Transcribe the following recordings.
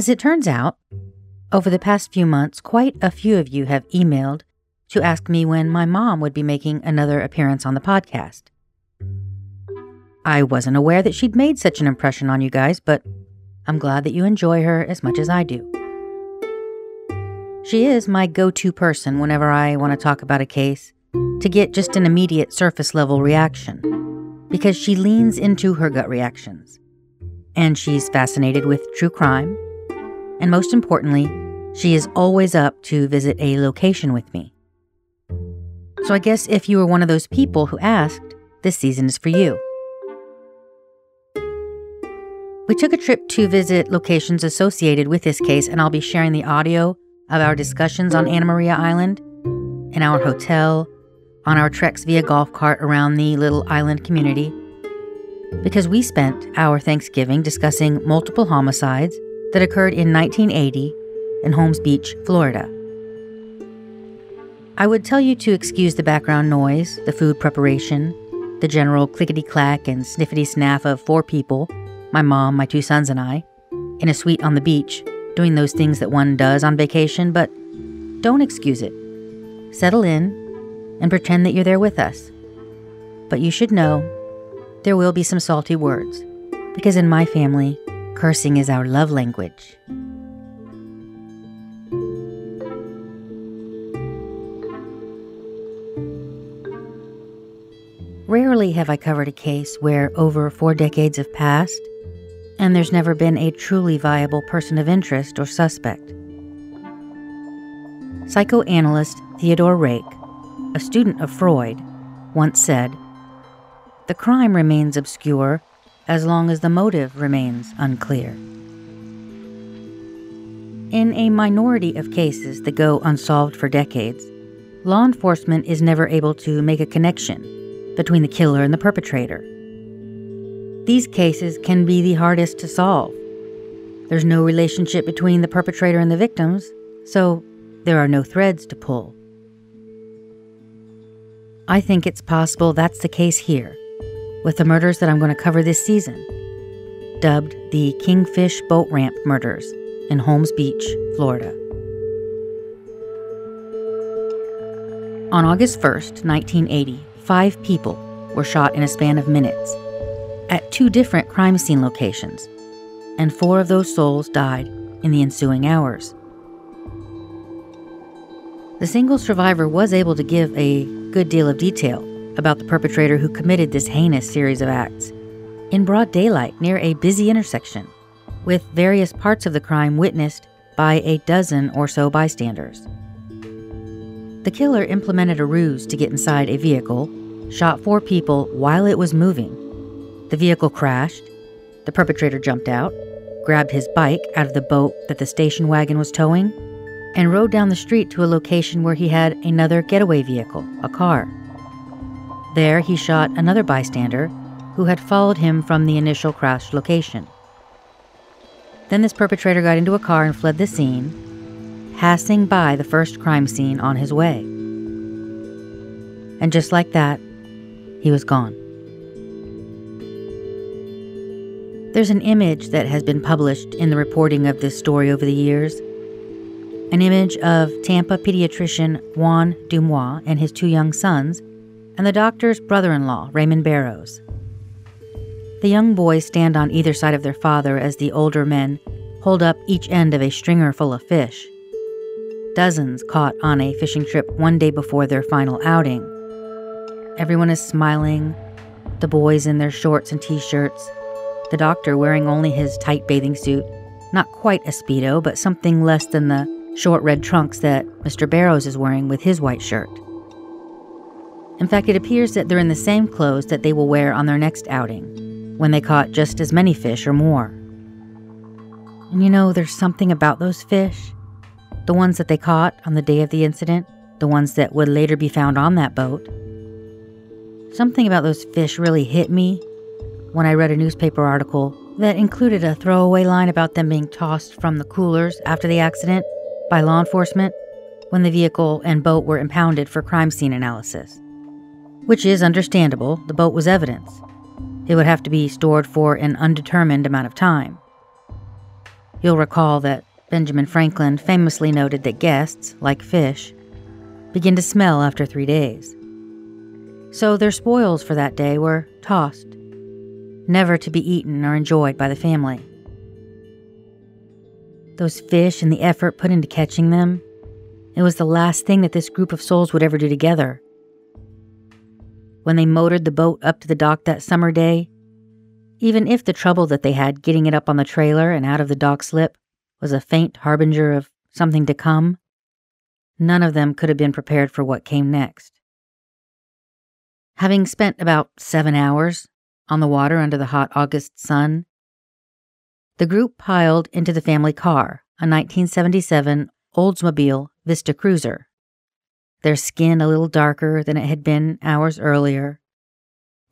As it turns out, over the past few months, quite a few of you have emailed to ask me when my mom would be making another appearance on the podcast. I wasn't aware that she'd made such an impression on you guys, but I'm glad that you enjoy her as much as I do. She is my go to person whenever I want to talk about a case to get just an immediate surface level reaction, because she leans into her gut reactions. And she's fascinated with true crime. And most importantly, she is always up to visit a location with me. So I guess if you were one of those people who asked, this season is for you. We took a trip to visit locations associated with this case, and I'll be sharing the audio of our discussions on Anna Maria Island, in our hotel, on our treks via golf cart around the little island community. Because we spent our Thanksgiving discussing multiple homicides that occurred in 1980 in Holmes Beach, Florida. I would tell you to excuse the background noise, the food preparation, the general clickety clack and sniffety snaff of four people my mom, my two sons, and I, in a suite on the beach, doing those things that one does on vacation, but don't excuse it. Settle in and pretend that you're there with us. But you should know there will be some salty words, because in my family, cursing is our love language. Rarely have I covered a case where over four decades have passed and there's never been a truly viable person of interest or suspect. Psychoanalyst Theodore Rake, a student of Freud, once said The crime remains obscure as long as the motive remains unclear. In a minority of cases that go unsolved for decades, law enforcement is never able to make a connection between the killer and the perpetrator. These cases can be the hardest to solve. There's no relationship between the perpetrator and the victims, so there are no threads to pull. I think it's possible that's the case here, with the murders that I'm going to cover this season, dubbed the Kingfish Boat Ramp Murders in Holmes Beach, Florida. On August 1st, 1980, five people were shot in a span of minutes at two different crime scene locations, and four of those souls died in the ensuing hours. The single survivor was able to give a good deal of detail about the perpetrator who committed this heinous series of acts in broad daylight near a busy intersection, with various parts of the crime witnessed by a dozen or so bystanders. The killer implemented a ruse to get inside a vehicle, shot four people while it was moving, the vehicle crashed. The perpetrator jumped out, grabbed his bike out of the boat that the station wagon was towing, and rode down the street to a location where he had another getaway vehicle, a car. There, he shot another bystander who had followed him from the initial crash location. Then this perpetrator got into a car and fled the scene, passing by the first crime scene on his way. And just like that, he was gone. There's an image that has been published in the reporting of this story over the years. An image of Tampa pediatrician Juan Dumois and his two young sons, and the doctor's brother in law, Raymond Barrows. The young boys stand on either side of their father as the older men hold up each end of a stringer full of fish. Dozens caught on a fishing trip one day before their final outing. Everyone is smiling, the boys in their shorts and t shirts, the doctor wearing only his tight bathing suit, not quite a Speedo, but something less than the short red trunks that Mr. Barrows is wearing with his white shirt. In fact, it appears that they're in the same clothes that they will wear on their next outing, when they caught just as many fish or more. And you know, there's something about those fish. The ones that they caught on the day of the incident, the ones that would later be found on that boat. Something about those fish really hit me when I read a newspaper article that included a throwaway line about them being tossed from the coolers after the accident by law enforcement when the vehicle and boat were impounded for crime scene analysis. Which is understandable, the boat was evidence. It would have to be stored for an undetermined amount of time. You'll recall that Benjamin Franklin famously noted that guests, like fish, begin to smell after three days. So their spoils for that day were tossed, never to be eaten or enjoyed by the family. Those fish and the effort put into catching them, it was the last thing that this group of souls would ever do together. When they motored the boat up to the dock that summer day, even if the trouble that they had getting it up on the trailer and out of the dock slip was a faint harbinger of something to come, none of them could have been prepared for what came next. Having spent about seven hours on the water under the hot August sun, the group piled into the family car, a 1977 Oldsmobile Vista Cruiser. Their skin a little darker than it had been hours earlier,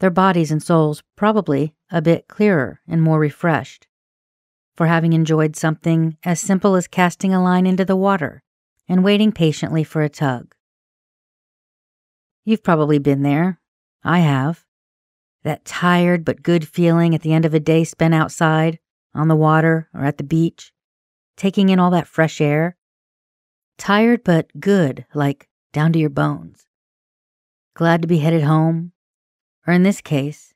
their bodies and souls probably a bit clearer and more refreshed for having enjoyed something as simple as casting a line into the water and waiting patiently for a tug. You've probably been there. I have. That tired but good feeling at the end of a day spent outside, on the water, or at the beach, taking in all that fresh air. Tired but good, like down to your bones. Glad to be headed home, or in this case,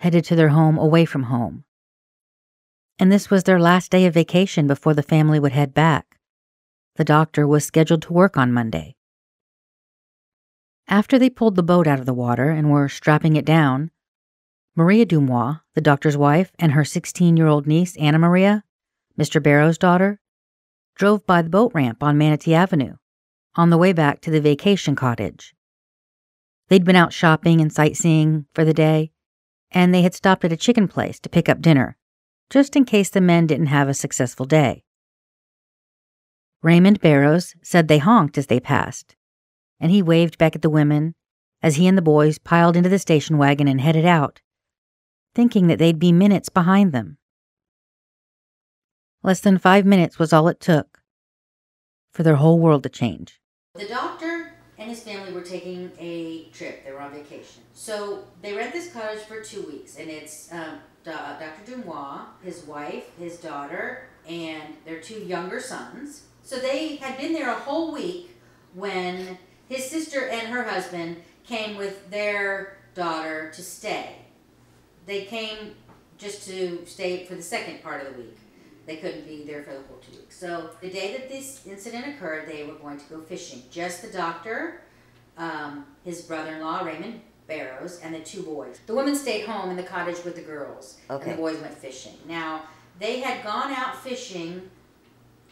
headed to their home away from home. And this was their last day of vacation before the family would head back. The doctor was scheduled to work on Monday. After they pulled the boat out of the water and were strapping it down, Maria Dumois, the doctor's wife, and her 16 year old niece, Anna Maria, Mr. Barrow's daughter, drove by the boat ramp on Manatee Avenue on the way back to the vacation cottage. They'd been out shopping and sightseeing for the day, and they had stopped at a chicken place to pick up dinner, just in case the men didn't have a successful day. Raymond Barrows said they honked as they passed, and he waved back at the women as he and the boys piled into the station wagon and headed out, thinking that they'd be minutes behind them. Less than five minutes was all it took for their whole world to change. The doctor and his family were taking a trip. They were on vacation. So they rent this cottage for two weeks, and it's um, Dr. Dumois, his wife, his daughter, and their two younger sons. So they had been there a whole week when his sister and her husband came with their daughter to stay. They came just to stay for the second part of the week. They couldn't be there for the whole two weeks. So the day that this incident occurred, they were going to go fishing. Just the doctor, um, his brother-in-law Raymond Barrows, and the two boys. The women stayed home in the cottage with the girls, Okay. and the boys went fishing. Now they had gone out fishing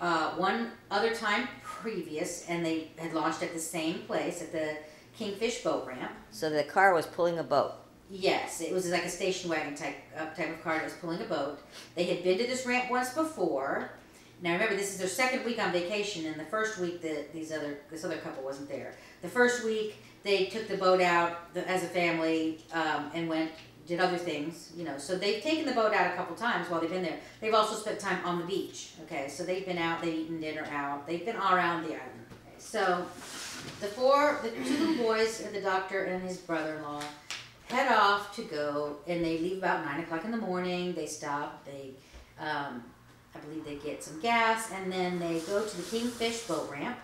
uh, one other time previous, and they had launched at the same place at the Kingfish boat ramp. So the car was pulling a boat. Yes, it was like a station wagon type uh, type of car that was pulling a boat. They had been to this ramp once before. Now remember, this is their second week on vacation, and the first week that these other this other couple wasn't there. The first week they took the boat out the, as a family um, and went did other things, you know. So they've taken the boat out a couple times while they've been there. They've also spent time on the beach. Okay, so they've been out, they've eaten dinner out, they've been all around the island. Okay, so the four, the two boys, and the doctor and his brother-in-law head off to go, and they leave about nine o'clock in the morning. They stop. They, um, I believe, they get some gas, and then they go to the Kingfish boat ramp,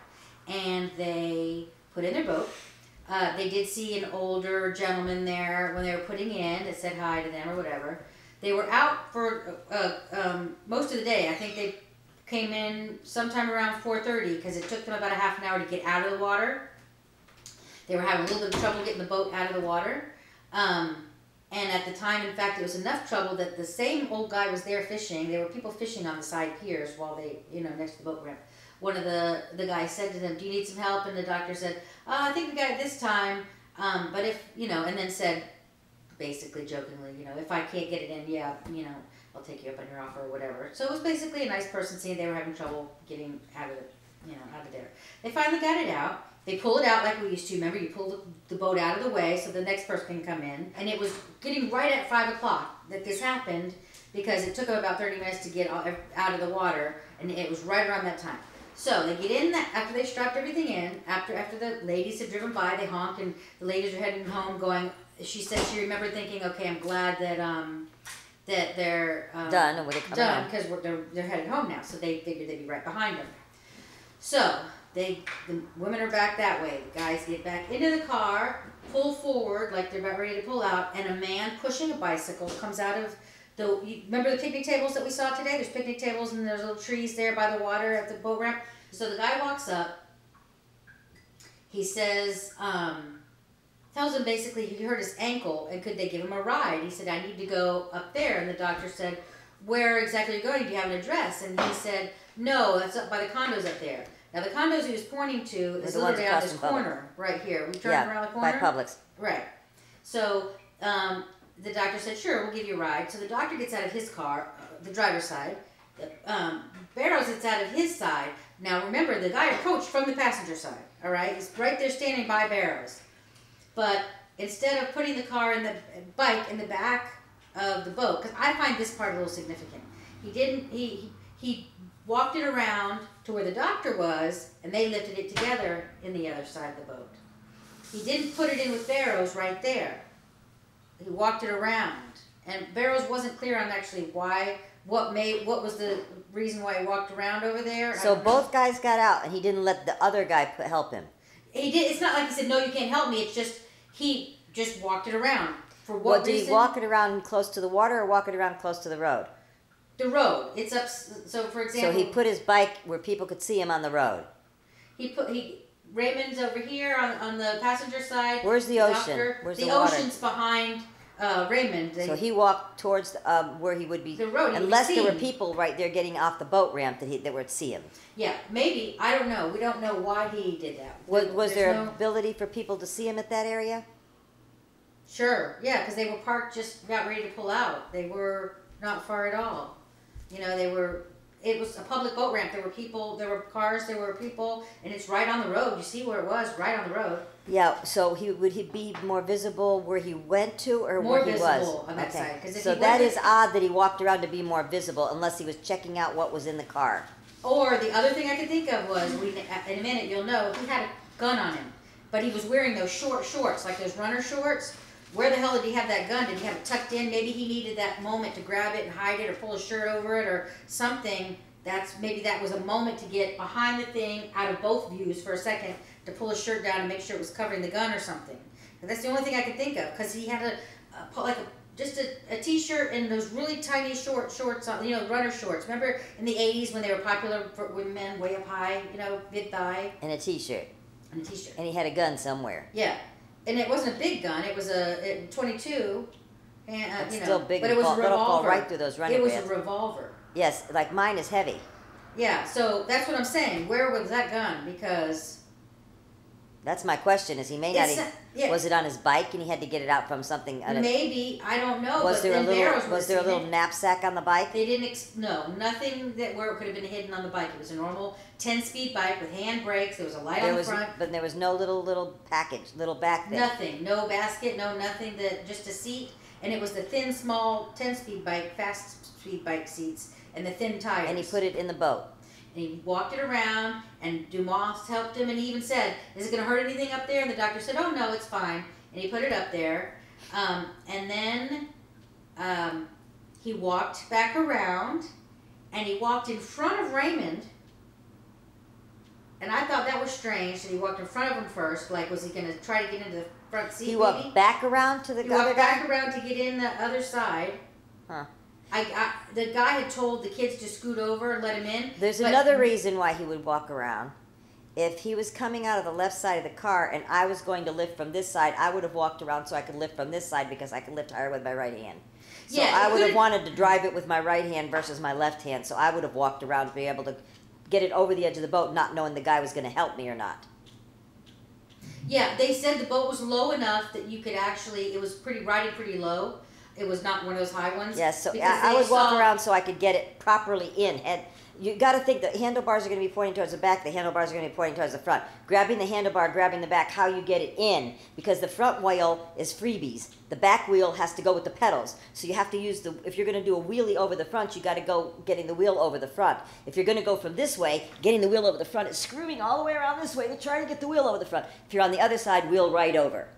and they put in their boat. Uh, they did see an older gentleman there when they were putting in that said hi to them or whatever. They were out for uh, um, most of the day. I think they came in sometime around 4.30 because it took them about a half an hour to get out of the water. They were having a little bit of trouble getting the boat out of the water. Um, and at the time, in fact, it was enough trouble that the same old guy was there fishing. There were people fishing on the side piers while they, you know, next to the boat ramp. One of the the guys said to them, "Do you need some help?" And the doctor said, oh, "I think we got it this time." Um, but if you know, and then said, basically jokingly, you know, if I can't get it in, yeah, you know, I'll take you up on your offer or whatever. So it was basically a nice person seeing they were having trouble getting out of you know, out of there. They finally got it out. They pull it out like we used to. Remember, you pull the, the boat out of the way so the next person can come in. And it was getting right at five o'clock that this happened because it took them about thirty minutes to get out of the water, and it was right around that time. So they get in that after they strapped everything in. After after the ladies have driven by, they honk, and the ladies are heading home, going. She said she remembered thinking, okay, I'm glad that um, that they're um, Done, and done because they're they're headed home now. So they figured they'd be right behind them. So they the women are back that way. The guys get back into the car, pull forward like they're about ready to pull out, and a man pushing a bicycle comes out of the. You remember the picnic tables that we saw today? There's picnic tables and there's little trees there by the water at the boat ramp. So the guy walks up. He says, um, tells him basically he hurt his ankle and could they give him a ride? He said, I need to go up there. And the doctor said, Where exactly are you going? Do you have an address? And he said, No, that's up by the condos up there. Now the condos he was pointing to is literally out this corner right here. We turn Yeah, around the corner. by. Publix. Right. So um, the doctor said, sure, we'll give you a ride. So the doctor gets out of his car, uh, the driver's side. Um, Barrows gets out of his side. Now remember, the guy approached from the passenger side. All right, he's right there standing by Barrows. But instead of putting the car in the bike in the back of the boat, because I find this part a little significant, he didn't. He he he walked it around to where the doctor was, and they lifted it together in the other side of the boat. He didn't put it in with Barrows right there. He walked it around, and Barrows wasn't clear on actually why, what made, what was the reason why he walked around over there. So know. both guys got out, and he didn't let the other guy put, help him. He did. It's not like he said, "No, you can't help me." It's just he just walked it around for what reason? Well, did reason? he walk it around close to the water or walk it around close to the road? The road. It's up. So for example. So he put his bike where people could see him on the road. he put he Raymond's over here on, on the passenger side. Where's the ocean? doctor- Where's the, the ocean's behind uh, Raymond. They- So he walked towards um, where he would be, The road, unless there were people right there getting off the boat ramp that he that would see him. yeah, maybe I don't know. We don't know why he did that. Was, was there no- ability for people to see him at that area? Sure, yeah, because they were parked just about ready to pull out. They were not far at all. You know, they were. It was a public boat ramp. There were people. There were cars. There were people, and it's right on the road. You see where it was, right on the road. Yeah. So he would he be more visible where he went to or More where he visible was? on that side, 'cause if so that odd that he walked around to be more visible, unless he was checking out what was in the car. Or the other thing I could think of was, we in a minute you'll know he had a gun on him, but he was wearing those short shorts, like those runner shorts. Where the hell did he have that gun? Did he have it tucked in? Maybe he needed that moment to grab it and hide it, or pull a shirt over it, or something. That's maybe that was a moment to get behind the thing, out of both views for a second, to pull his shirt down and make sure it was covering the gun or something. And that's the only thing I could think of, because he had a, a like a just a, a t-shirt and those really tiny short shorts on, you know, runner shorts. Remember in the 80s when they were popular for with men way up high, you know, mid thigh, And a T-shirt, and a t-shirt. and he had a gun somewhere. Yeah, and it wasn't a big gun. It was a it, 22, and uh, It's you know, still big but it was fall- a revolver. right through those running It was bands. a revolver. Yes, like mine is heavy. Yeah, so that's what I'm saying. Where was that gun? Because That's my question. Is he may not? it's not- yeah, Was it on his bike and he had to get it out from something? At a, maybe I don't know. was but there a then Barrows little? Was there a little knapsack on the bike? They didn't, ex- no, nothing that where it could have been hidden on the bike. It was a normal 10 speed bike with hand brakes. There was a light There on the was, front. but there was no little little package, little back thing. Nothing. No basket, no nothing. That Just a seat. And it was the thin, small 10 speed bike, fast speed bike seats, and the thin tires. And he put it in the boat. And he walked it around, and Dumois helped him, and he even said, Is it going to hurt anything up there? And the doctor said, Oh, no, it's fine. And he put it up there. Um, and then um, he walked back around, and he walked in front of Raymond. And I thought that was strange that he walked in front of him first. Like, was he going to try to get into the front seat? He maybe? walked back around to the He other walked guy. back around to get in the other side. Huh. I, I the guy had told the kids to scoot over and let him in. There's another reason why he would walk around. If he was coming out of the left side of the car and I was going to lift from this side, I would have walked around so I could lift from this side because I could lift higher with my right hand. So Yeah, I would could've- wanted to drive it with my right hand versus my left hand. So I would have walked around to be able to get it over the edge of the boat, not knowing the guy was going to help me or not. Yeah, they said the boat was low enough that you could actually. It was pretty riding pretty low. It was not one of those high ones. Yes, so because I, I they would walk saw- around so I could get it properly in. And you got to think the handlebars are going to be pointing towards the back. The handlebars are going to be pointing towards the front. Grabbing the handlebar, grabbing the back, how you get it in, because the front wheel is freebies. The back wheel has to go with the pedals. So you have to use the. If you're going to do a wheelie over the front, you got to go getting the wheel over the front. If you're going to go from this way, getting the wheel over the front is screwing all the way around this way to try to get the wheel over the front. If you're on the other side, wheel right over.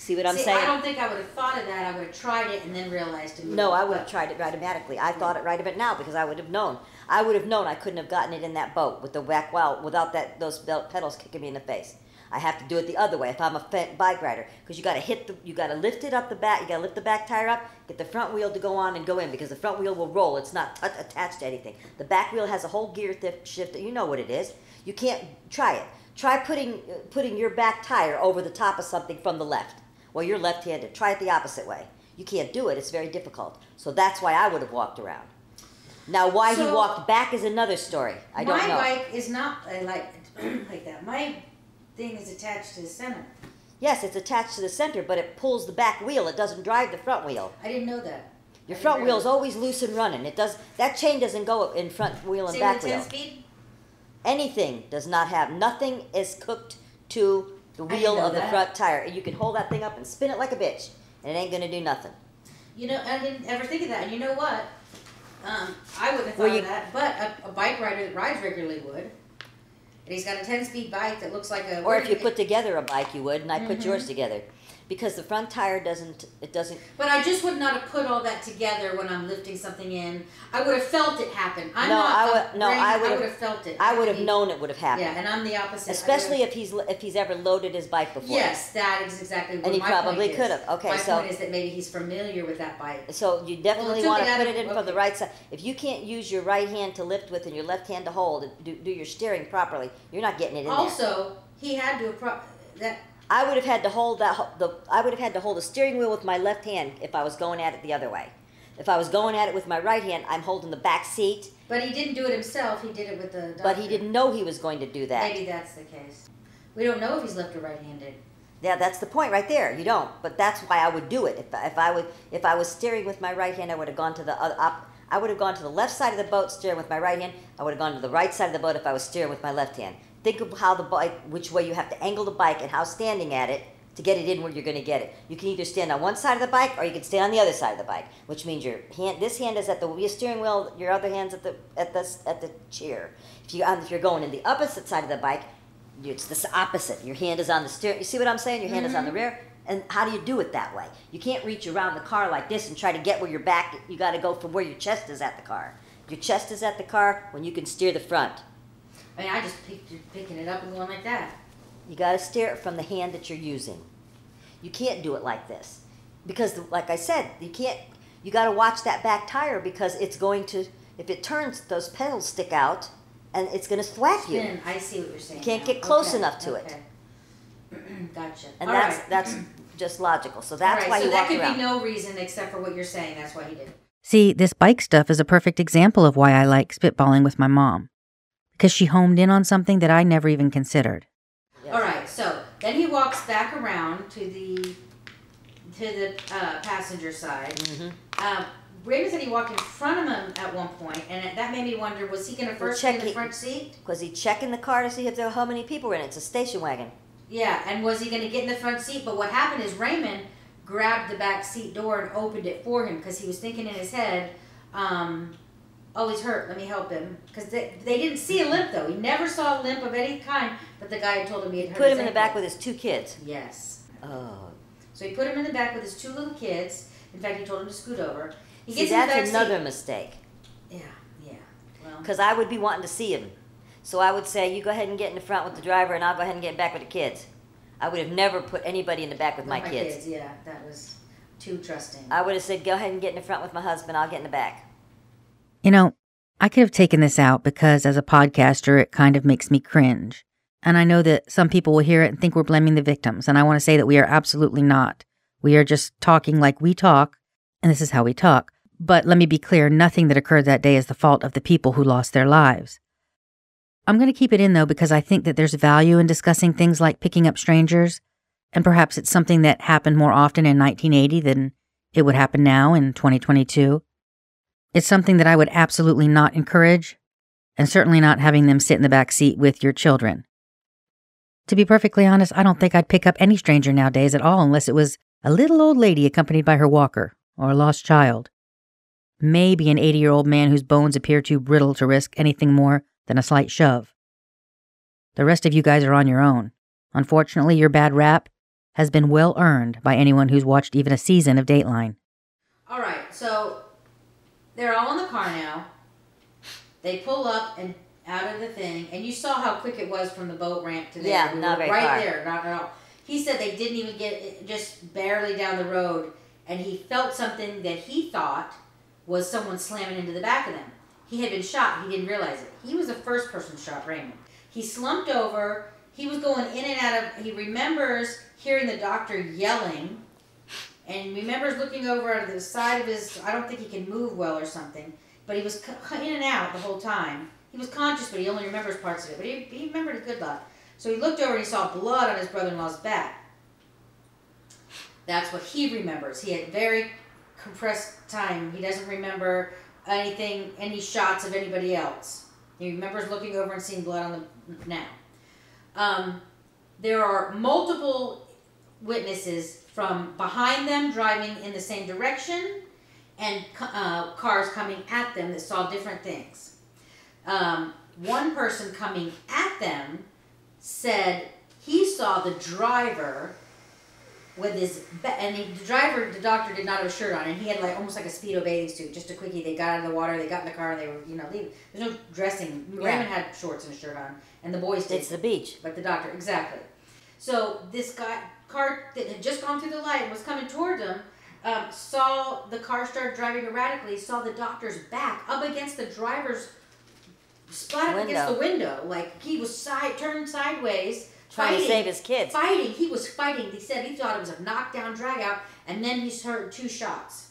See what I'm See, saying? I don't think I would have thought of that. I would have tried it and then realized it. No. I would have tried it right automatically. I thought it right of it now because I would have known. I would have known I couldn't have gotten it in that boat with the back well without that those belt pedals kicking me in the face. I have to do it the other way if I'm a bike rider because you got to hit the you got to lift it up the back. You got to lift the back tire up, get the front wheel to go on and go in because the front wheel will roll. It's not t- attached to anything. The back wheel has a whole gear shift. You know what it is. You can't try it. Try putting putting your back tire over the top of something from the left. Well, you're left-handed. Try it the opposite way. You can't do it. It's very difficult. So that's why I would have walked around. Now, why he walked back is another story. I don't know. my bike is not uh, like like that. My thing is attached to the center. Yes, it's attached to the center, but it pulls the back wheel. It doesn't drive the front wheel. I didn't know that. Your I front wheel's realize- always loose and running. It does that chain doesn't go in front wheel and Same back wheel. speed. Anything does not have nothing is cooked to the wheel of the that. front tire. And you can hold that thing up and spin it like a bitch, and it ain't gonna do nothing. You know, I didn't ever think of that. And you know what? Um, I wouldn't have thought Well, you- of that. But a, a bike rider that rides regularly would. And he's got a ten-speed bike that looks like a. Or if you put together a bike, you would, and I put Mhm. yours together, because the front tire doesn't. It doesn't. But I just would not have put all that together when I'm lifting something in. I would have felt it happen. I'm No, not. I would- no, I would have- felt it. I would have known it would have happened. Yeah, and I'm the opposite. Especially if he's if he's ever loaded his bike before. Yes, that is exactly what And he probably could have. Okay, my so- point is that maybe he's familiar with that bike. So you definitely took want to put it in from the right side. If you can't use your right hand to lift with and your left hand to hold and do, do your steering properly, you're not getting it in there. Also, he had to that. I would have had to hold that the I would have had to hold the steering wheel with my left hand if I was going at it the other way. If I was going at it with my right hand, I'm holding the back seat, But he didn't do it himself. He did it with the. Doctor. but he didn't know he was going to do that. Maybe that's the case. We don't know if he's left or right-handed. Yeah, that's the point right there. You don't, but that's why I would do it. If, if I would, if I was steering with my right hand, I would have gone to the other. Up, I would have gone to the left side of the boat steering with my right hand. I would have gone to the right side of the boat if I was steering with my left hand. Think of how the bike, which way you have to angle the bike, and how standing at it to get it in where you're going to get it. You can either stand on one side of the bike or you can stand on the other side of the bike, which means your hand. This hand is at the steering wheel. Your other hand's at the at the at the chair. If you um, if you're going in the opposite side of the bike, it's the opposite. Your hand is on the steering. You see what I'm saying? Your hand is on the mm-hmm. rear. And how do you do it that way? You can't reach around the car like this and try to get where your back. You got to go from where your chest is at the car. Your chest is at the car when you can steer the front. I mean, I just picked, picking it up and going like that. You got to steer it from the hand that you're using. You can't do it like this because, like I said, you can't. You got to watch that back tire because it's going to. If it turns, those pedals stick out, and it's going to thwap you. Spin. I see what you're saying. You can't now. get close Okay, enough to it. gotcha. And All that's right. that's just logical. So All that's right, why so you that walk could around. be no reason except for what you're saying. That's why he did. See, this bike stuff is a perfect example of why I like spitballing with my mom. Because she homed in on something that I never even considered. Yes. All right, so then he walks back around to the to the uh, passenger side. Mhm. Uh, Raven said he walked in front of him at one point, and that made me wonder: was he going to first check get in the it. front seat? Was he checking the car to see if there how many people were in it? It's a station wagon. Yeah, and was he going to get in the front seat? But what happened is Raymond grabbed the back seat door and opened it for him because he was thinking in his head, um, "Oh, he's hurt. Let me help him." Because they, they didn't see a limp though. He never saw a limp of any kind. But the guy had told him he had hurt. Put him in the back with his two kids. Yes. Oh, So he put him in the back with his two little kids. In fact, he told him to scoot over. He see, that's another seat. mistake. Yeah, yeah. Well, Because I would be wanting to see him, so I would say, "You go ahead and get in the front with the driver, and I'll go ahead and get back with the kids." I would have never put anybody in the back with my, with kids. Yeah, that was too trusting. I would have said, "Go ahead and get in the front with my husband. I'll get in the back." You know, I could have taken this out because as a podcaster, it kind of makes me cringe. And I know that some people will hear it and think we're blaming the victims. And I want to say that we are absolutely not. We are just talking like we talk, and this is how we talk. But let me be clear nothing that occurred that day is the fault of the people who lost their lives. I'm going to keep it in though because I think that there's value in discussing things like picking up strangers, and perhaps it's something that happened more often in 1980 than it would happen now in 2022. It's something that I would absolutely not encourage, and certainly not having them sit in the back seat with your children. To be perfectly honest, I don't think I'd pick up any stranger nowadays at all unless it was a little old lady accompanied by her walker or a lost child. Maybe an 80 year old man whose bones appear too brittle to risk anything more than a slight shove. The rest of you guys are on your own. Unfortunately, your bad rap has been well earned by anyone who's watched even a season of Dateline. All right, so they're all in the car now. They pull up and out of the thing, and you saw how quick it was from the boat ramp to there. Yeah, We not very right far. there, not at all. He said they didn't even get just barely down the road, and he felt something that he thought was someone slamming into the back of them. He had been shot. He didn't realize it. He was the first person shot, Raymond. He slumped over. He was going in and out of. He remembers hearing the doctor yelling, and remembers looking over of the side of his. I don't think he can move well or something, but he was in and out the whole time. He was conscious, but he only remembers parts of it. But he, he remembered a good lot. So he looked over and he saw blood on his brother-in-law's back. That's what he remembers. He had very compressed time. He doesn't remember anything, any shots of anybody else. He remembers looking over and seeing blood on the now. Um, there are multiple witnesses from behind them driving in the same direction and uh, cars coming at them that saw different things. Um, one person coming at them said he saw the driver with his and the, driver the doctor did not have a shirt on and he had like almost like a speedo bathing suit just a quickie. They got out of the water they got in the car and they were you know leaving there's no dressing. Raymond had shorts and a shirt on and the boys did It's the beach. but the doctor exactly. So this guy car that had just gone through the light and was coming toward them um, saw the car start driving erratically saw the doctor's back up against the driver's splat up against the window like he was side turned sideways Trying to fighting save his kids. fighting. He was fighting. He said he thought it was a knockdown, drag out, and then he heard two shots,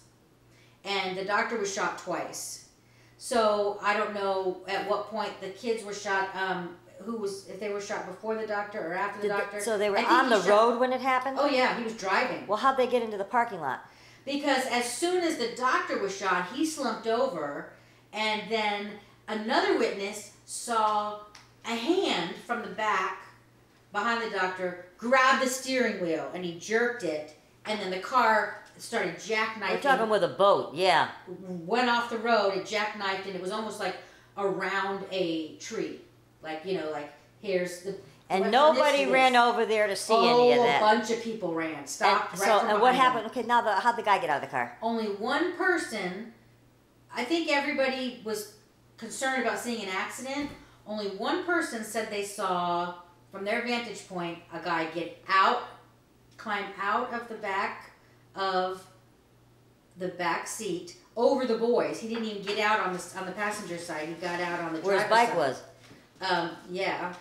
and the doctor was shot twice. So I don't know at what point the kids were shot. Um, who was if they were shot before the doctor or after the Did they- doctor? so they were on he the shot- road when it happened? Oh yeah, he was driving. Well, how'd they get into the parking lot? Because as soon as the doctor was shot, he slumped over, and then another witness saw a hand from the back behind the doctor grab the steering wheel and he jerked it, and then the car started jackknifing. We're talking with a boat, yeah. went off the road, it jackknifed, and it was almost like around a tree. Like, you know, like here's the. And nobody ran over there to see oh, any of oh, that. a bunch of people ran. Stopped and right so, and what them happened? Okay, now the, how'd the guy get out of the car? only one person i think everybody was concerned about seeing an accident only one person said they saw from their vantage point a guy get out climb out of the back of the back seat over the boys he didn't even get out on the on the passenger side he got out on the Where his bike side. was. Um yeah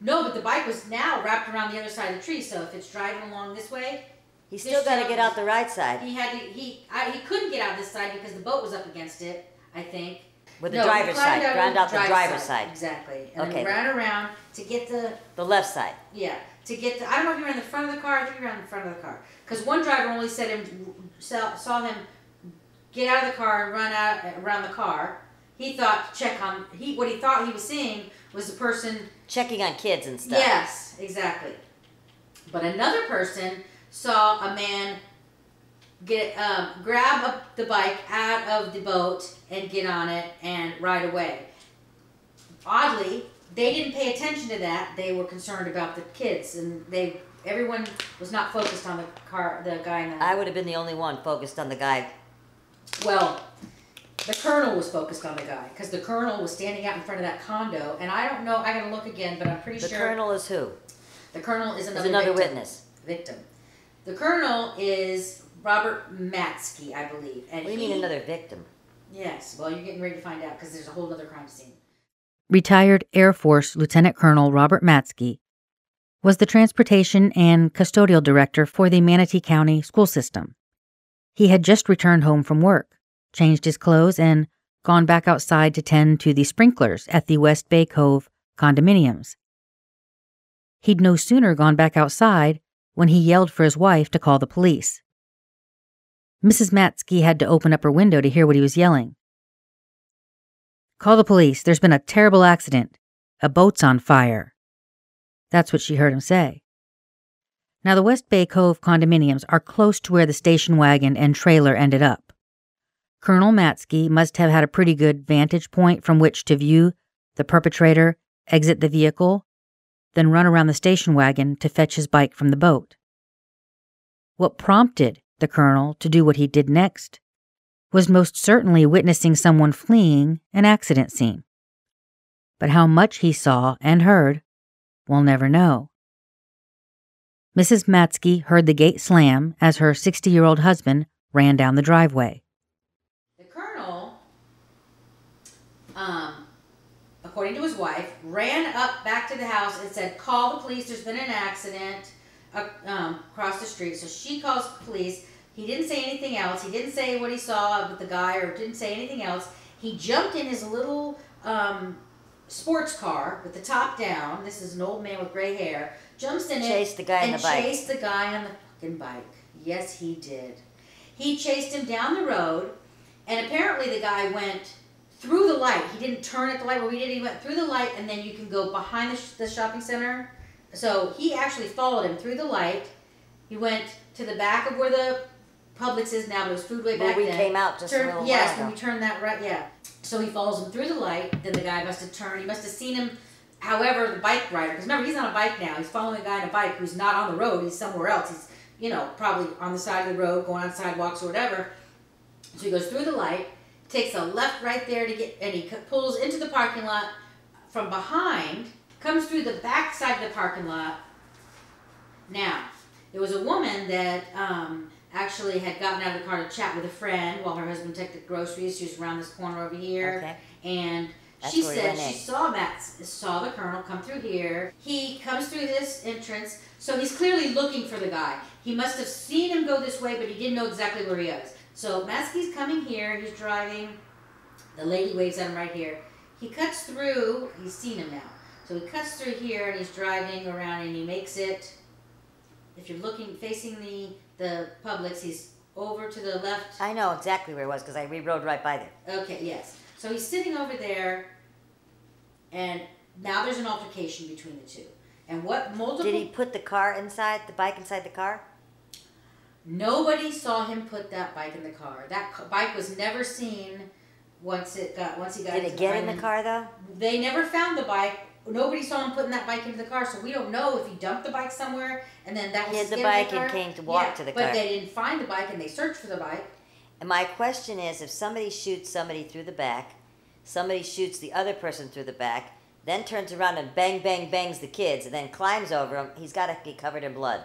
no but the bike was now wrapped around the other side of the tree so if it's driving along this way He still got to get out the right side he had to he I, he couldn't get out this side because the boat was up against it. I think. with the No, driver's side. Ground out the driver's driver's side. Exactly. And Okay. then ran around to get the The left side. yeah to get the I don't know if ran in the front of the car. I think ran in the front of the car because one driver only said him saw, saw him get out of the car and run out around the car. He thought check on he what he thought he was seeing was the person Checking on kids and stuff. Yes, exactly. But another person saw a man get um, grab up the bike out of the boat and get on it and ride away. Oddly, they didn't pay attention to that. They were concerned about the kids, and they everyone was not focused on the car, the guy in the. I would have been the only one focused on the guy. Well, the colonel was focused on the guy because the colonel was standing out in front of that condo, and I don't know. I gotta look again, but I'm pretty The sure the colonel is who? the colonel is Is another, another victim. witness. victim. The colonel is Robert Matzke, I believe. And What do you he, mean another victim? Yes. Well, you're getting ready to find out because there's a whole other crime scene. Retired Air Force Lieutenant Colonel Robert Matzke was the transportation and custodial director for the Manatee County school system. He had just returned home from work, changed his clothes, and gone back outside to tend to the sprinklers at the West Bay Cove condominiums. He'd no sooner gone back outside when he yelled for his wife to call the police. Mrs. Matzke had to open up her window to hear what he was yelling. Call the police. There's been a terrible accident. A boat's on fire. That's what she heard him say. Now, the West Bay Cove condominiums are close to where the station wagon and trailer ended up. Colonel Matzke must have had a pretty good vantage point from which to view the perpetrator exit the vehicle, then run around the station wagon to fetch his bike from the boat. what prompted the colonel to do what he did next was most certainly witnessing someone fleeing an accident scene. But how much he saw and heard, we'll never know. Mrs. Matzke heard the gate slam as her 60 year old husband ran down the driveway. The colonel, um, according to his wife, ran up back to the house and said, "Call the police. There's been an accident uh, um, across the street." So she calls the police. He didn't say anything else. He didn't say what he saw with the guy, or didn't say anything else. He jumped in his little um, sports car with the top down. This is an old man with gray hair. Jumps in Chased it the guy on and the bike. chased the guy on the fucking bike. Yes, he did. He chased him down the road, and apparently the guy went through the light. He didn't turn at the light where we did. He went through the light, and then you can go behind the, sh- the shopping center. So he actually followed him through the light. He went to the back of where the Publix is now, but it was Foodway Where back we then. came out just a Turn- little yes, when we turned that right, yeah. So he follows him through the light. Then the guy must have turned. He must have seen him. However, the bike rider, because remember he's on a bike now. He's following a guy on a bike who's not on the road. He's somewhere else. He's you know probably on the side of the road, going on sidewalks or whatever. So he goes through the light, takes a left right there to get, and he pulls into the parking lot from behind. Comes through the back side of the parking lot. Now, there was a woman that um, actually had gotten out of the car to chat with a friend while her husband took the groceries. She was around this corner over here, Okay. and That's she said she in. saw Matt, saw the colonel come through here. He comes through this entrance, so he's clearly looking for the guy. He must have seen him go this way, but he didn't know exactly where he is. So Matzke's coming here. He's driving. The lady waves at him right here. He cuts through. He's seen him now. So he cuts through here and he's driving around and he makes it. If you're looking facing the the Publix, he's over to the left. I know exactly where it was because I we rode right by there. Okay, yes. So he's sitting over there, and now there's an altercation between the two. And what multiple? Did he put the car inside the bike inside the car? Nobody saw him put that bike in the car. That c- bike was never seen once it got once he got. Did it get in the um, car though? They never found the bike. Nobody saw him putting that bike into the car, so we don't know if he dumped the bike somewhere and then that was Hid the bike car. and came to walk Yeah, to the but car. But they didn't find the bike and they searched for the bike. And my question is, if somebody shoots somebody through the back, somebody shoots the other person through the back, then turns around and bang, bang, bangs the kids, and then climbs over them, he's got to be covered in blood.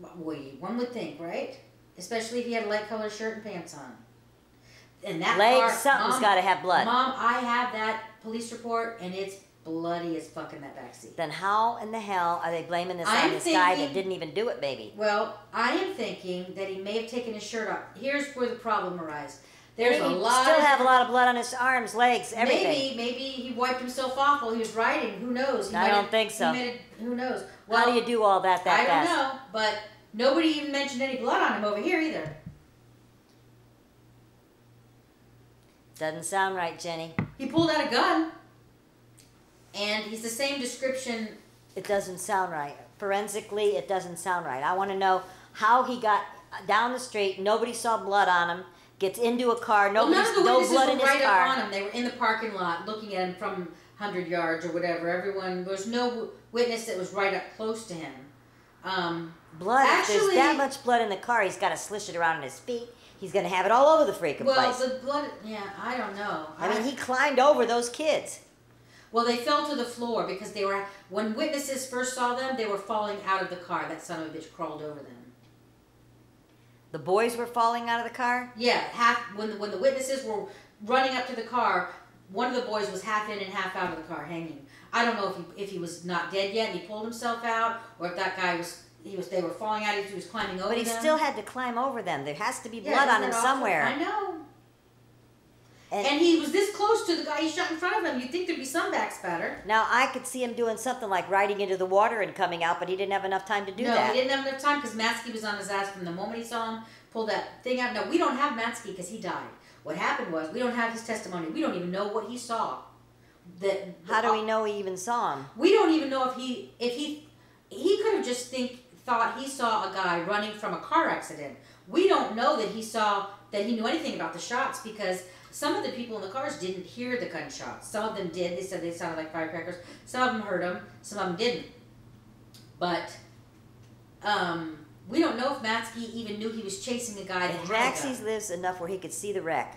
You- one would think, right? Especially if he had a light colored shirt and pants on. And that Legs, car, something's got to have blood. Mom, I have that police report, and it's bloody as fuck in that backseat. Then how in the hell are they blaming this I'm on this guy that didn't even do it, baby? Well, I am thinking that he may have taken his shirt off. Here's where the problem arises. There's Maybe a lot. still of, have a lot of blood on his arms, legs, everything. Maybe, maybe he wiped himself off while he was riding. Who knows? He I don't have- think so. He made it, who knows? Well, how do you do all that that I fast? don't know, but nobody even mentioned any blood on him over here either. Doesn't sound right, Jenny. He pulled out a gun, and he's the same description. It doesn't sound right. Forensically, it doesn't sound right. I want to know how he got down the street. Nobody saw blood on him. Gets into a car. Well, of the no blood in his right car. up on him. They were in the parking lot looking at him from hundred yards or whatever. Everyone there was no witness that was right up close to him. Um, Blood. if Actually- there's that much blood in the car, he's got to slish it around in his feet. He's gonna have it all over the freaking well, place. Well, the blood. Yeah, I don't know. I mean, he climbed over those kids. Well, they fell to the floor because they were when witnesses first saw them, they were falling out of the car. That son of a bitch crawled over them. The boys were falling out of the car. Yeah, half when when the witnesses were running up to the car, one of the boys was half in and half out of the car, hanging. I don't know if he if he was not dead yet and he pulled himself out, or if that guy was he was they were falling out. He was climbing over But he them. still had to climb over them. There has to be Yeah, blood on him awful? somewhere. I know. And, And he was this close to the guy he shot in front of him. You'd think there'd be some back spatter. now I could see him doing something like riding into the water and coming out, but he didn't have enough time to do no, that. No, he didn't have enough time because Matzke was on his ass from the moment he saw him pull that thing out. No, we don't have Matzke because he died. What happened was we don't have his testimony. We don't even know what he saw. That How do we know he even saw him? We don't even know if he if he he could have just think thought he saw a guy running from a car accident. We don't know that he saw that he knew anything about the shots because some of the people in the cars didn't hear the gunshots. Some of them did. They said they sounded like firecrackers. Some of them heard them. Some of them didn't. But um, we don't know if Matzke even knew he was chasing a guy that And lives enough where he could see the wreck.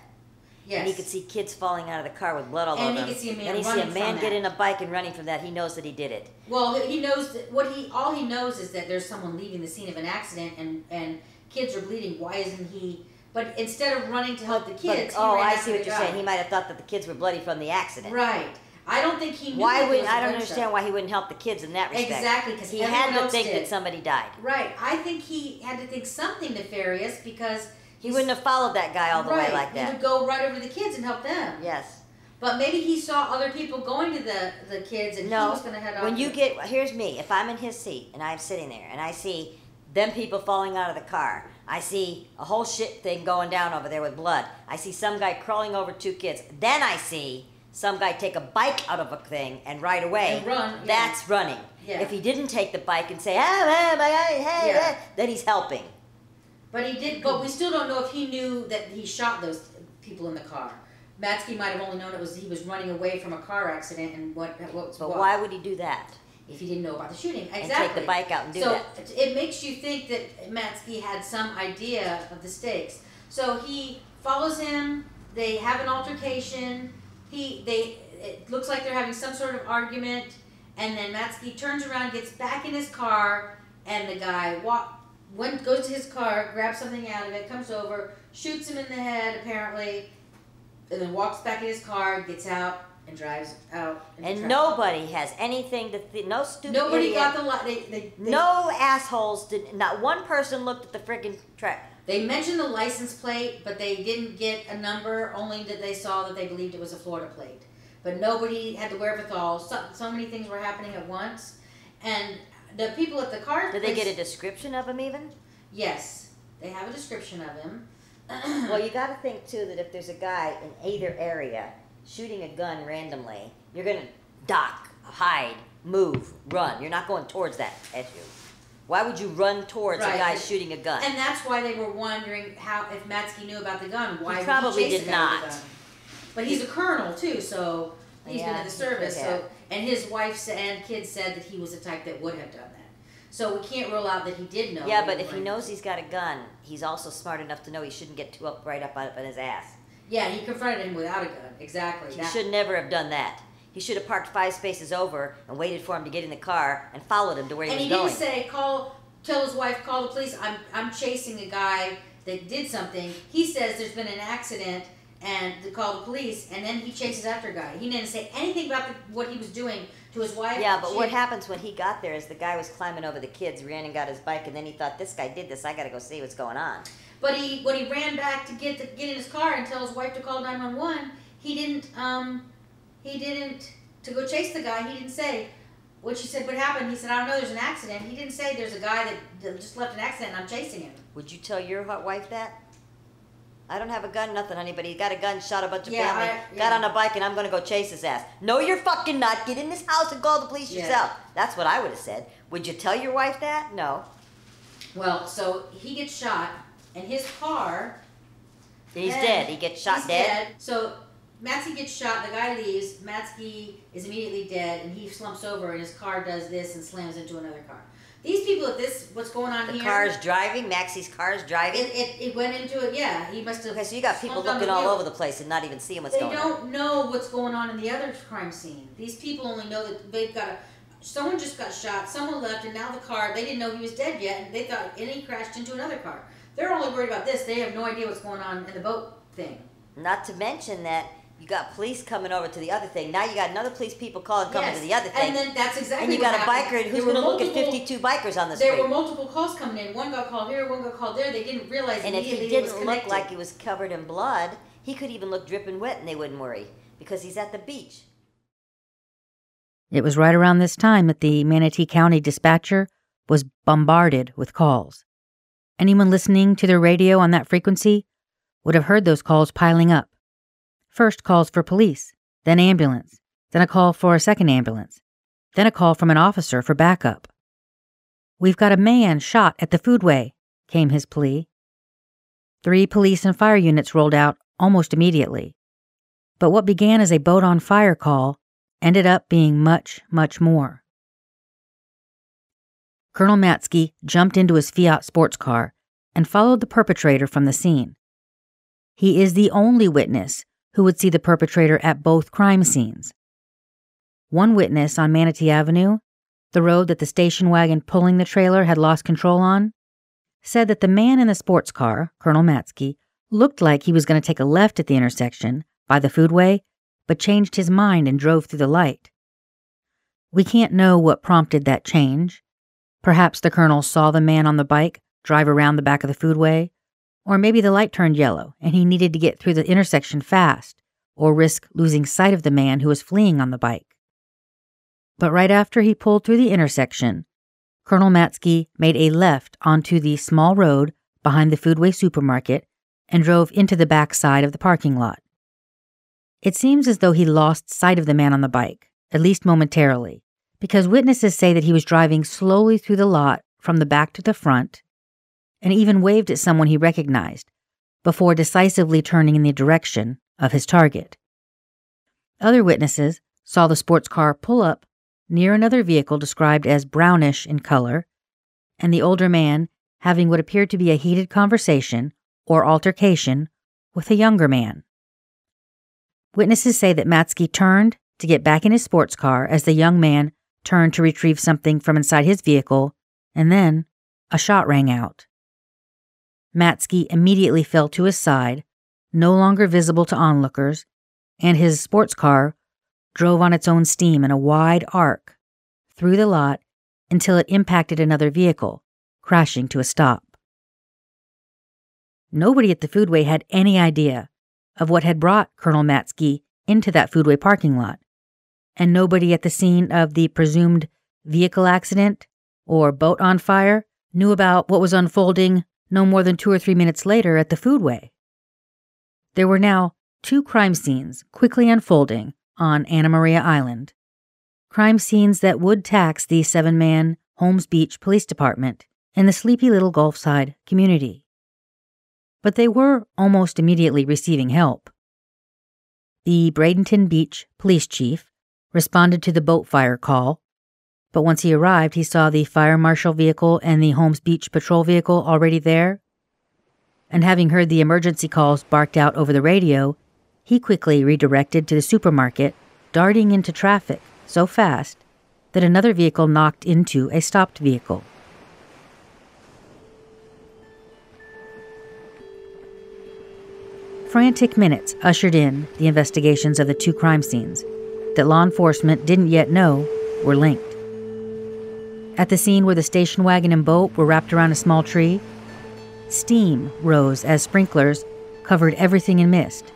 Yes. And he could see kids falling out of the car with blood all And over he them. could see a man and he see a man get in a bike and running from that. He knows that he did it. Well, he knows that what he all he knows is that there's someone leaving the scene of an accident and and kids are bleeding. Why isn't he? But instead of running to help the But- kids, he oh, I see what you're guy. saying. He might have thought that the kids were bloody from the accident. Right. I don't think he knew. Why wouldn't was don't understand why he wouldn't help the kids in that respect. Exactly, because he had to think did. that somebody died. Right. I think he had to think something nefarious because He wouldn't have followed that guy all the right, way like that. He would go right over to the kids and help them. Yes. But maybe he saw other people going to the the kids and he was going to head off. When you get here's me. If I'm in his seat and I'm sitting there and I see them people falling out of the car, I see a whole shit thing going down over there with blood. I see some guy crawling over two kids. Then I see some guy take a bike out of a thing and ride away. And run, yeah. That's running. Yeah. If he didn't take the bike and say, ah, ah, my eye, hey, Yeah. hey," then he's helping. But he did. But we still don't know if he knew that he shot those people in the car. Matzke might have only known it was he was running away from a car accident and what what was But what. why would he do that? if he didn't know about the shooting? Exactly. And take the bike out and do so that. it makes you think that Matzke had some idea of the stakes. So he follows him. They have an altercation. He they it looks like they're having some sort of argument, and then Matzke turns around, gets back in his car, and the guy walk went goes to his car, grabs something out of it, comes over, shoots him in the head apparently, and then walks back in his car, gets out, and drives out. And nobody has anything to th- no stupid Nobody idiot. got the li- they, they, they No assholes did. Not one person looked at the friggin' track. They mentioned the license plate, but they didn't get a number. Only that they saw that they believed it was a Florida plate. But nobody had the wherewithal. So, so many things were happening at once, and the people at the car. Did they place- get a description of him even? Yes, they have a description of him. Well, you got to think too that if there's a guy in either area shooting a gun randomly, you're gonna duck, hide, move, run. You're not going towards that issue. Why would you run towards Right. a guy shooting a gun? and that's why they were wondering how if Matzke knew about the gun. Why he probably did a guy with a not. But he's a colonel too, so he's been Yeah, in the service. So and his wife and kids said that he was the type that would have done that. So we can't rule out that he did know. yeah, but if he knows he's got a gun, he's also smart enough to know he shouldn't get too up right up on his ass. Yeah, he confronted him without a gun. Exactly. He That- should never have done that. He should have parked five spaces over and waited for him to get in the car and followed him to where he and was he going. didn't say call, tell his wife, call the police. I'm I'm chasing a guy that did something. He says there's been an accident and to call the police, and then he chases after a guy. He didn't say anything about the, what he was doing to his wife. Yeah, but She- what happens when he got there is the guy was climbing over the kids, ran and got his bike, and then he thought, this guy did this, I gotta go see what's going on. But he when he ran back to get to get in his car and tell his wife to call nine one one, he didn't um he didn't to go chase the guy. He didn't say. When she said what happened, he said I don't know. There's an accident. He didn't say there's a guy that, that just left an accident. and I'm chasing him. Would you tell your hot wife that? I don't have a gun, nothing, honey, but he got a gun, shot a bunch of Yeah, family, I- got on a bike, and I'm gonna go chase his ass. No, you're fucking not. Get in this house and call the police Yeah. yourself. That's what I would have said. Would you tell your wife that? No. Well, so he gets shot, and his car. He's dead. He gets shot he's dead. So Matzke gets shot. The guy leaves. Matzke is immediately dead, and he slumps over, and his car does this and slams into another car. These people at this, what's going on The here? car's driving. Matzke's car's driving. It, it, it went into it. Yeah, he must have. okay, so you got people looking all over the place and not even seeing what's They going on. They don't know what's going on in the other crime scene. These people only know that they've got a. Someone just got shot. Someone left, and now the car. They didn't know he was dead yet, and they thought, and he crashed into another car. They're only worried about this. They have no idea what's going on in the boat thing. Not to mention that you got police coming over to the other thing. Now you got another police people calling coming Yes, to the other thing. And then that's exactly. And you what got a happened. biker who's going to look at 52 bikers on the There street. There were multiple calls coming in. One got called here, one got called there. They didn't realize And if immediately he it was didn't look like he was covered in blood, he could even look dripping wet and they wouldn't worry because he's at the beach. It was right around this time that the Manatee County dispatcher was bombarded with calls. Anyone listening to the radio on that frequency would have heard those calls piling up. First calls for police, then ambulance, then a call for a second ambulance, then a call from an officer for backup. We've got a man shot at the foodway, came his plea. Three police and fire units rolled out almost immediately. But what began as a boat on fire call ended up being much, much more. Colonel Matzke jumped into his Fiat sports car and followed the perpetrator from the scene. He is the only witness who would see the perpetrator at both crime scenes. One witness on Manatee Avenue, the road that the station wagon pulling the trailer had lost control on, said that the man in the sports car, Colonel Matzke, looked like he was going to take a left at the intersection by the foodway, but changed his mind and drove through the light. We can't know what prompted that change. Perhaps the colonel saw the man on the bike drive around the back of the foodway, or maybe the light turned yellow and he needed to get through the intersection fast or risk losing sight of the man who was fleeing on the bike. But right after he pulled through the intersection, Colonel Matzke made a left onto the small road behind the Foodway supermarket and drove into the back side of the parking lot. It seems as though he lost sight of the man on the bike, at least momentarily, because witnesses say that he was driving slowly through the lot from the back to the front and even waved at someone he recognized before decisively turning in the direction of his target. Other witnesses saw the sports car pull up near another vehicle described as brownish in color, and the older man having what appeared to be a heated conversation or altercation with a younger man. Witnesses say that Matzke turned to get back in his sports car as the young man turned to retrieve something from inside his vehicle, and then a shot rang out. Matzke immediately fell to his side, no longer visible to onlookers, and his sports car drove on its own steam in a wide arc through the lot until it impacted another vehicle, crashing to a stop. Nobody at the Foodway had any idea of what had brought Colonel Matzke into that Foodway parking lot, and nobody at the scene of the presumed vehicle accident or boat on fire knew about what was unfolding no more than two or three minutes later at the foodway. There were now two crime scenes quickly unfolding on Anna Maria Island. Crime scenes that would tax the seven man Holmes Beach Police Department and the sleepy little Gulfside community. But they were almost immediately receiving help. The Bradenton Beach police chief responded to the boat fire call but once he arrived, he saw the fire marshal vehicle and the Holmes Beach patrol vehicle already there. And having heard the emergency calls barked out over the radio, he quickly redirected to the supermarket, darting into traffic so fast that another vehicle knocked into a stopped vehicle. Frantic minutes ushered in the investigations of the two crime scenes that law enforcement didn't yet know were linked. At the scene where the station wagon and boat were wrapped around a small tree, steam rose as sprinklers covered everything in mist.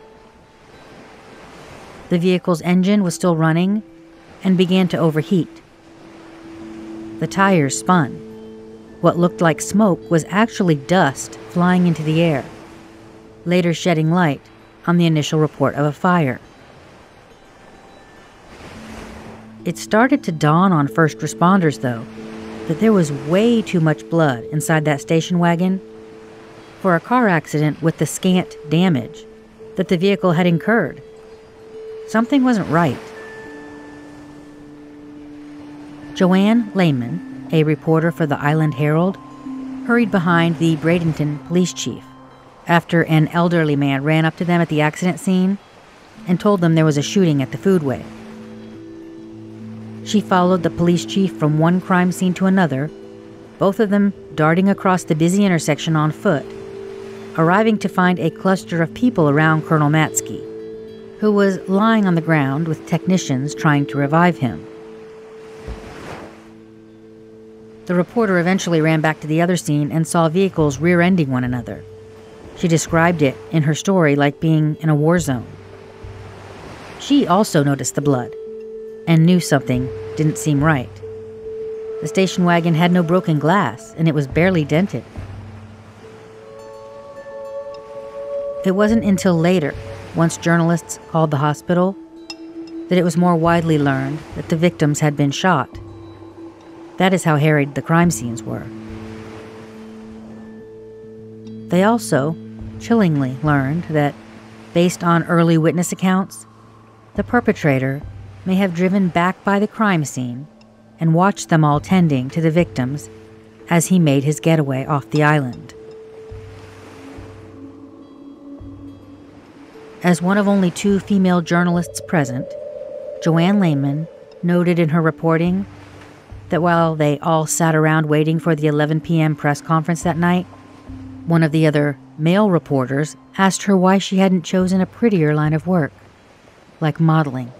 The vehicle's engine was still running and began to overheat. The tires spun. What looked like smoke was actually dust flying into the air, later shedding light on the initial report of a fire. It started to dawn on first responders, though, that there was way too much blood inside that station wagon for a car accident with the scant damage that the vehicle had incurred. Something wasn't right. Joanne Lehman, a reporter for the Island Herald, hurried behind the Bradenton police chief after an elderly man ran up to them at the accident scene and told them there was a shooting at the foodway. She followed the police chief from one crime scene to another, both of them darting across the busy intersection on foot, arriving to find a cluster of people around Colonel Matzke, who was lying on the ground with technicians trying to revive him. The reporter eventually ran back to the other scene and saw vehicles rear ending one another. She described it in her story like being in a war zone. She also noticed the blood and knew something didn't seem right. The station wagon had no broken glass, and it was barely dented. It wasn't until later, once journalists called the hospital, that it was more widely learned that the victims had been shot. That is how harried the crime scenes were. They also, chillingly, learned that, based on early witness accounts, the perpetrator may have driven back by the crime scene and watched them all tending to the victims as he made his getaway off the island. As one of only two female journalists present, Joanne Lehman noted in her reporting that while they all sat around waiting for the 11 p.m. press conference that night, one of the other male reporters asked her why she hadn't chosen a prettier line of work, like modeling.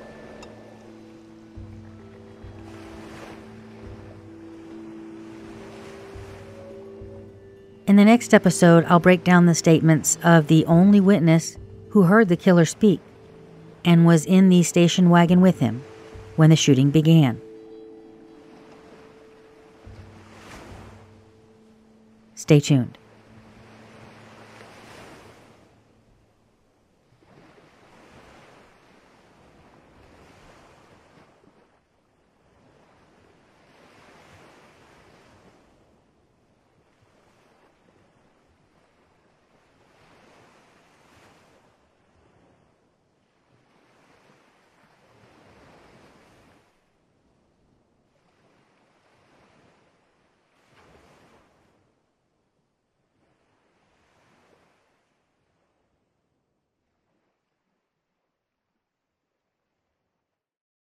In the next episode, I'll break down the statements of the only witness who heard the killer speak and was in the station wagon with him when the shooting began. Stay tuned.